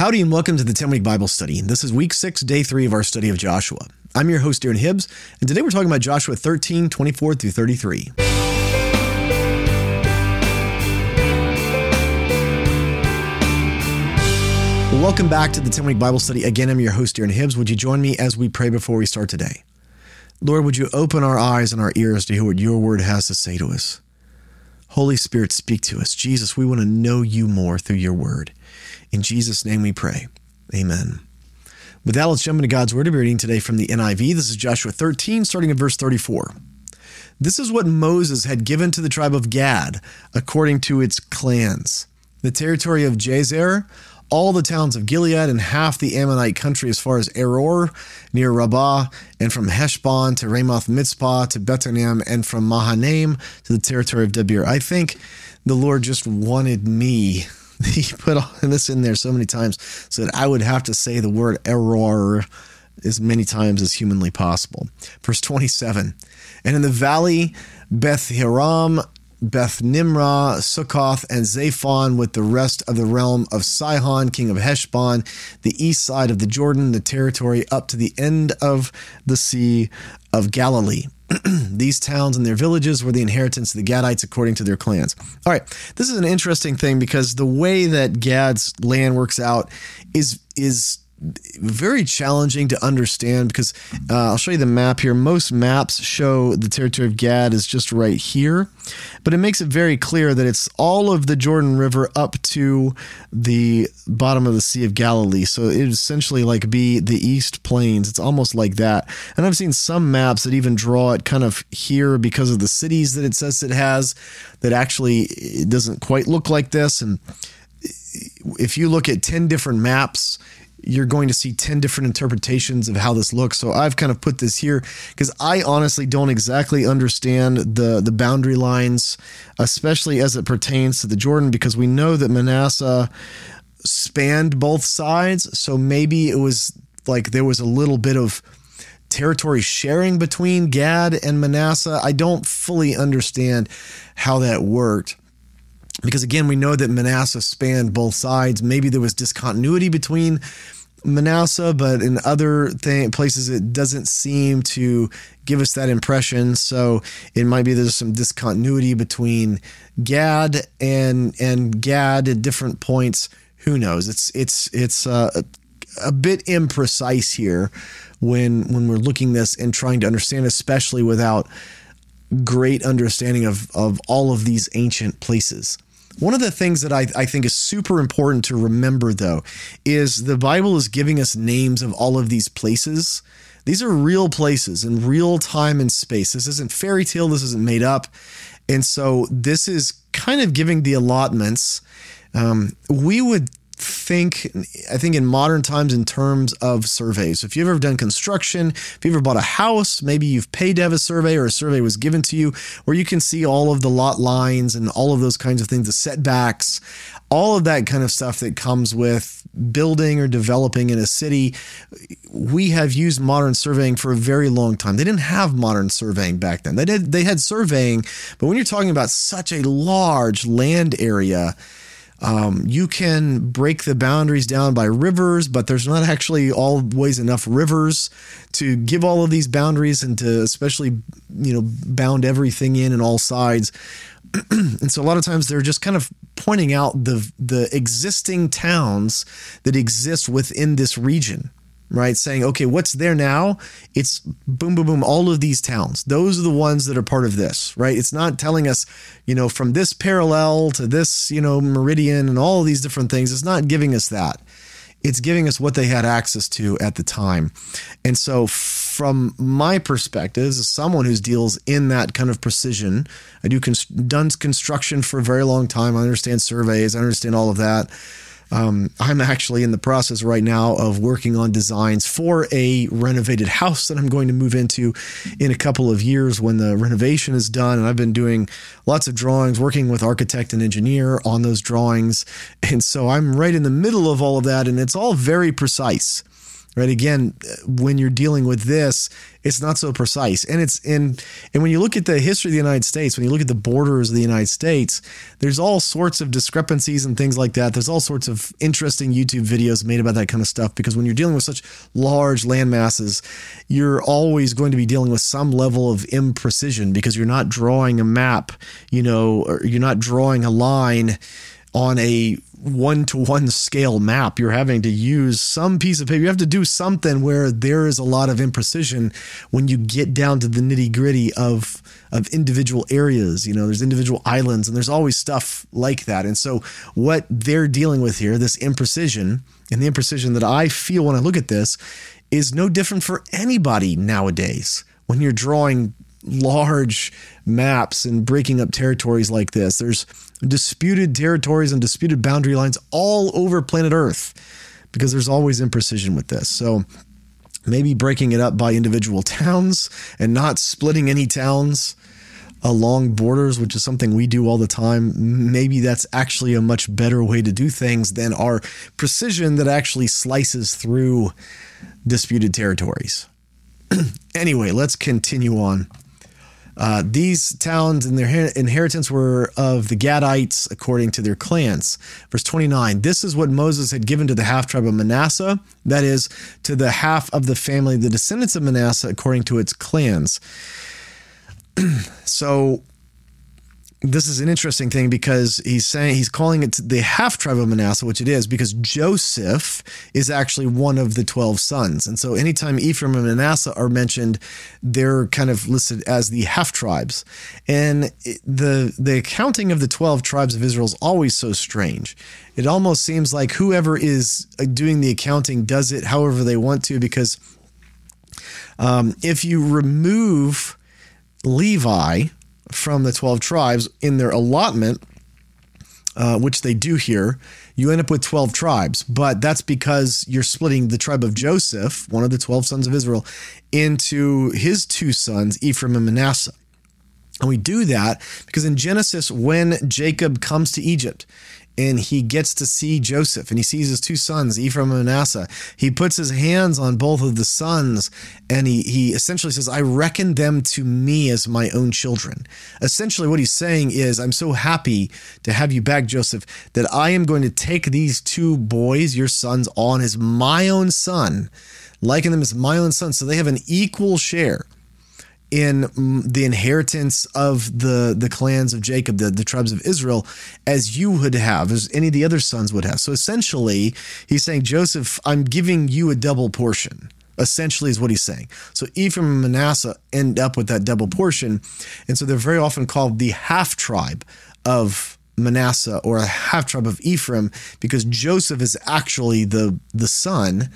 Howdy and welcome to the 10 week Bible study. This is week six, day three of our study of Joshua. I'm your host, Darren Hibbs, and today we're talking about Joshua 13, 24 through 33. welcome back to the 10 week Bible study. Again, I'm your host, Darren Hibbs. Would you join me as we pray before we start today? Lord, would you open our eyes and our ears to hear what your word has to say to us? Holy Spirit, speak to us. Jesus, we want to know you more through your word. In Jesus' name we pray. Amen. With that, let's jump into God's word. We're reading today from the NIV. This is Joshua 13, starting at verse 34. This is what Moses had given to the tribe of Gad according to its clans. The territory of Jazer, all the towns of Gilead, and half the Ammonite country as far as Aroer near Rabbah, and from Heshbon to Ramoth Mitzpah to Bethlehem, and from Mahanaim to the territory of Debir. I think the Lord just wanted me he put all this in there so many times so that I would have to say the word error as many times as humanly possible. Verse 27 And in the valley, Beth Haram, Beth Nimrah, Sukkoth, and Zaphon with the rest of the realm of Sihon, king of Heshbon, the east side of the Jordan, the territory up to the end of the Sea of Galilee. These towns and their villages were the inheritance of the Gadites according to their clans. All right, this is an interesting thing because the way that Gad's land works out is is very challenging to understand because uh, I'll show you the map here. Most maps show the territory of Gad is just right here, but it makes it very clear that it's all of the Jordan River up to the bottom of the Sea of Galilee. So it essentially like be the East Plains. It's almost like that. And I've seen some maps that even draw it kind of here because of the cities that it says it has that actually it doesn't quite look like this. And if you look at 10 different maps, you're going to see 10 different interpretations of how this looks. So I've kind of put this here because I honestly don't exactly understand the, the boundary lines, especially as it pertains to the Jordan, because we know that Manasseh spanned both sides. So maybe it was like there was a little bit of territory sharing between Gad and Manasseh. I don't fully understand how that worked because again, we know that Manasseh spanned both sides. Maybe there was discontinuity between Manasseh, but in other th- places it doesn't seem to give us that impression. So it might be there's some discontinuity between Gad and and Gad at different points. Who knows? It's it's it's uh, a bit imprecise here when when we're looking this and trying to understand, especially without great understanding of of all of these ancient places. One of the things that I, I think is super important to remember, though, is the Bible is giving us names of all of these places. These are real places in real time and space. This isn't fairy tale, this isn't made up. And so this is kind of giving the allotments. Um, we would think, I think in modern times in terms of surveys. If you've ever done construction, if you've ever bought a house, maybe you've paid to have a survey or a survey was given to you where you can see all of the lot lines and all of those kinds of things, the setbacks, all of that kind of stuff that comes with building or developing in a city. We have used modern surveying for a very long time. They didn't have modern surveying back then. They did they had surveying, but when you're talking about such a large land area, um, you can break the boundaries down by rivers, but there's not actually always enough rivers to give all of these boundaries and to especially, you know, bound everything in and all sides. and so a lot of times they're just kind of pointing out the the existing towns that exist within this region right? Saying, okay, what's there now? It's boom, boom, boom, all of these towns. Those are the ones that are part of this, right? It's not telling us, you know, from this parallel to this, you know, meridian and all these different things. It's not giving us that. It's giving us what they had access to at the time. And so, from my perspective, as someone who deals in that kind of precision, I do cons- done construction for a very long time. I understand surveys, I understand all of that. Um, I'm actually in the process right now of working on designs for a renovated house that I'm going to move into in a couple of years when the renovation is done. And I've been doing lots of drawings, working with architect and engineer on those drawings. And so I'm right in the middle of all of that, and it's all very precise. Right? Again when you're dealing with this it's not so precise. And it's in and when you look at the history of the united states when you look at the borders of the united states there's all sorts of discrepancies and things like that. There's all sorts of interesting youtube videos made about that kind of stuff because when you're dealing with such large land masses you're always going to be dealing with some level of imprecision because you're not drawing a map you know or you're not drawing a line on a one to one scale map. You're having to use some piece of paper. You have to do something where there is a lot of imprecision when you get down to the nitty gritty of of individual areas. You know, there's individual islands and there's always stuff like that. And so what they're dealing with here, this imprecision and the imprecision that I feel when I look at this is no different for anybody nowadays. When you're drawing large maps and breaking up territories like this. There's disputed territories and disputed boundary lines all over planet Earth because there's always imprecision with this. So maybe breaking it up by individual towns and not splitting any towns along borders, which is something we do all the time. Maybe that's actually a much better way to do things than our precision that actually slices through disputed territories. anyway, let's continue on. Uh, these towns and their inheritance were of the Gadites according to their clans. Verse 29 This is what Moses had given to the half tribe of Manasseh, that is, to the half of the family, the descendants of Manasseh, according to its clans. so this is an interesting thing because he's saying he's calling it the half tribe of Manasseh, which it is, because Joseph is actually one of the 12 sons. And so anytime Ephraim and Manasseh are mentioned, they're kind of listed as the half tribes. And the the accounting of the 12 tribes of Israel is always so strange. It almost seems like whoever is doing the accounting does it however they want to, because um, if you remove Levi, from the 12 tribes in their allotment, uh, which they do here, you end up with 12 tribes. But that's because you're splitting the tribe of Joseph, one of the 12 sons of Israel, into his two sons, Ephraim and Manasseh. And we do that because in Genesis, when Jacob comes to Egypt, and he gets to see Joseph and he sees his two sons, Ephraim and Manasseh. He puts his hands on both of the sons and he, he essentially says, I reckon them to me as my own children. Essentially, what he's saying is, I'm so happy to have you back, Joseph, that I am going to take these two boys, your sons, on as my own son, liken them as my own son. So they have an equal share in the inheritance of the the clans of Jacob, the, the tribes of Israel, as you would have, as any of the other sons would have. So essentially, he's saying, Joseph, I'm giving you a double portion. Essentially, is what he's saying. So Ephraim and Manasseh end up with that double portion, and so they're very often called the half tribe of Manasseh or a half tribe of Ephraim because Joseph is actually the the son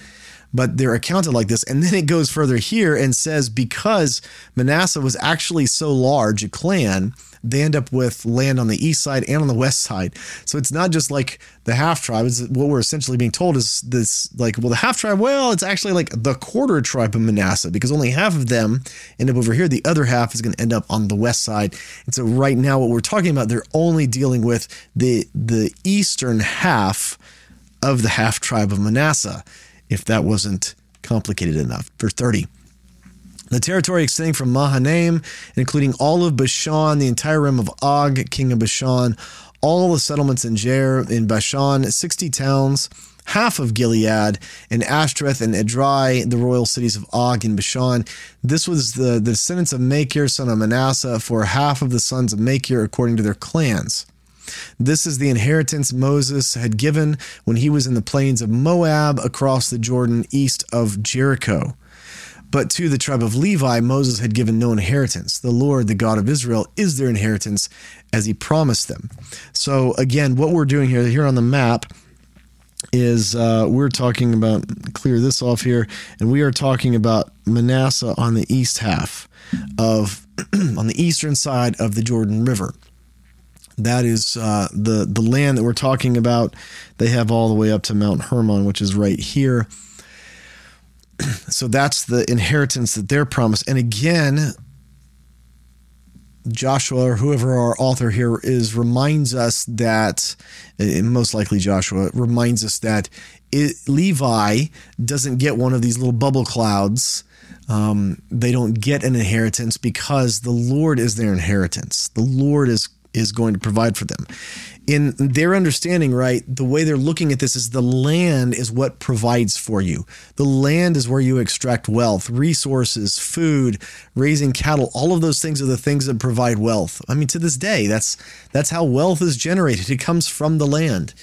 but they're accounted like this. And then it goes further here and says because Manasseh was actually so large a clan, they end up with land on the east side and on the west side. So it's not just like the half tribe. It's what we're essentially being told is this like, well, the half tribe, well, it's actually like the quarter tribe of Manasseh because only half of them end up over here. The other half is going to end up on the west side. And so right now, what we're talking about, they're only dealing with the the eastern half of the half tribe of Manasseh if that wasn't complicated enough. Verse 30. The territory extending from Mahanaim, including all of Bashan, the entire realm of Og, king of Bashan, all the settlements in Jair, in Bashan, 60 towns, half of Gilead, and Ashtaroth and Edrei, the royal cities of Og and Bashan. This was the, the descendants of Machir, son of Manasseh, for half of the sons of Machir according to their clans. This is the inheritance Moses had given when he was in the plains of Moab across the Jordan east of Jericho. But to the tribe of Levi, Moses had given no inheritance. The Lord, the God of Israel, is their inheritance as he promised them. So, again, what we're doing here, here on the map, is uh, we're talking about, clear this off here, and we are talking about Manasseh on the east half of, on the eastern side of the Jordan River. That is uh, the the land that we're talking about. They have all the way up to Mount Hermon, which is right here. So that's the inheritance that they're promised. And again, Joshua or whoever our author here is reminds us that, most likely Joshua reminds us that it, Levi doesn't get one of these little bubble clouds. Um, they don't get an inheritance because the Lord is their inheritance. The Lord is is going to provide for them in their understanding, right, the way they're looking at this is the land is what provides for you. The land is where you extract wealth, resources, food, raising cattle. All of those things are the things that provide wealth. I mean, to this day, that's that's how wealth is generated. It comes from the land.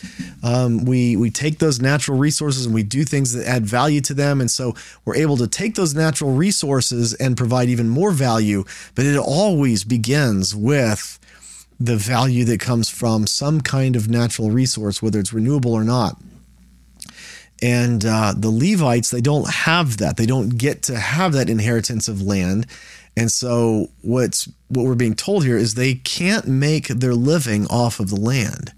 Um, we we take those natural resources and we do things that add value to them, and so we're able to take those natural resources and provide even more value. But it always begins with the value that comes from some kind of natural resource, whether it's renewable or not. And uh, the Levites, they don't have that. They don't get to have that inheritance of land. And so what's what we're being told here is they can't make their living off of the land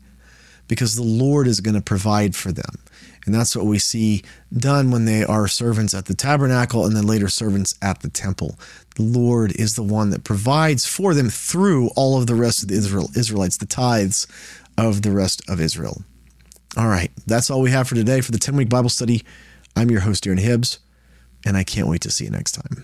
because the Lord is going to provide for them. And that's what we see done when they are servants at the tabernacle and then later servants at the temple. The Lord is the one that provides for them through all of the rest of the Israel, Israelites, the tithes of the rest of Israel. All right, that's all we have for today for the 10 week Bible study. I'm your host, Darren Hibbs, and I can't wait to see you next time.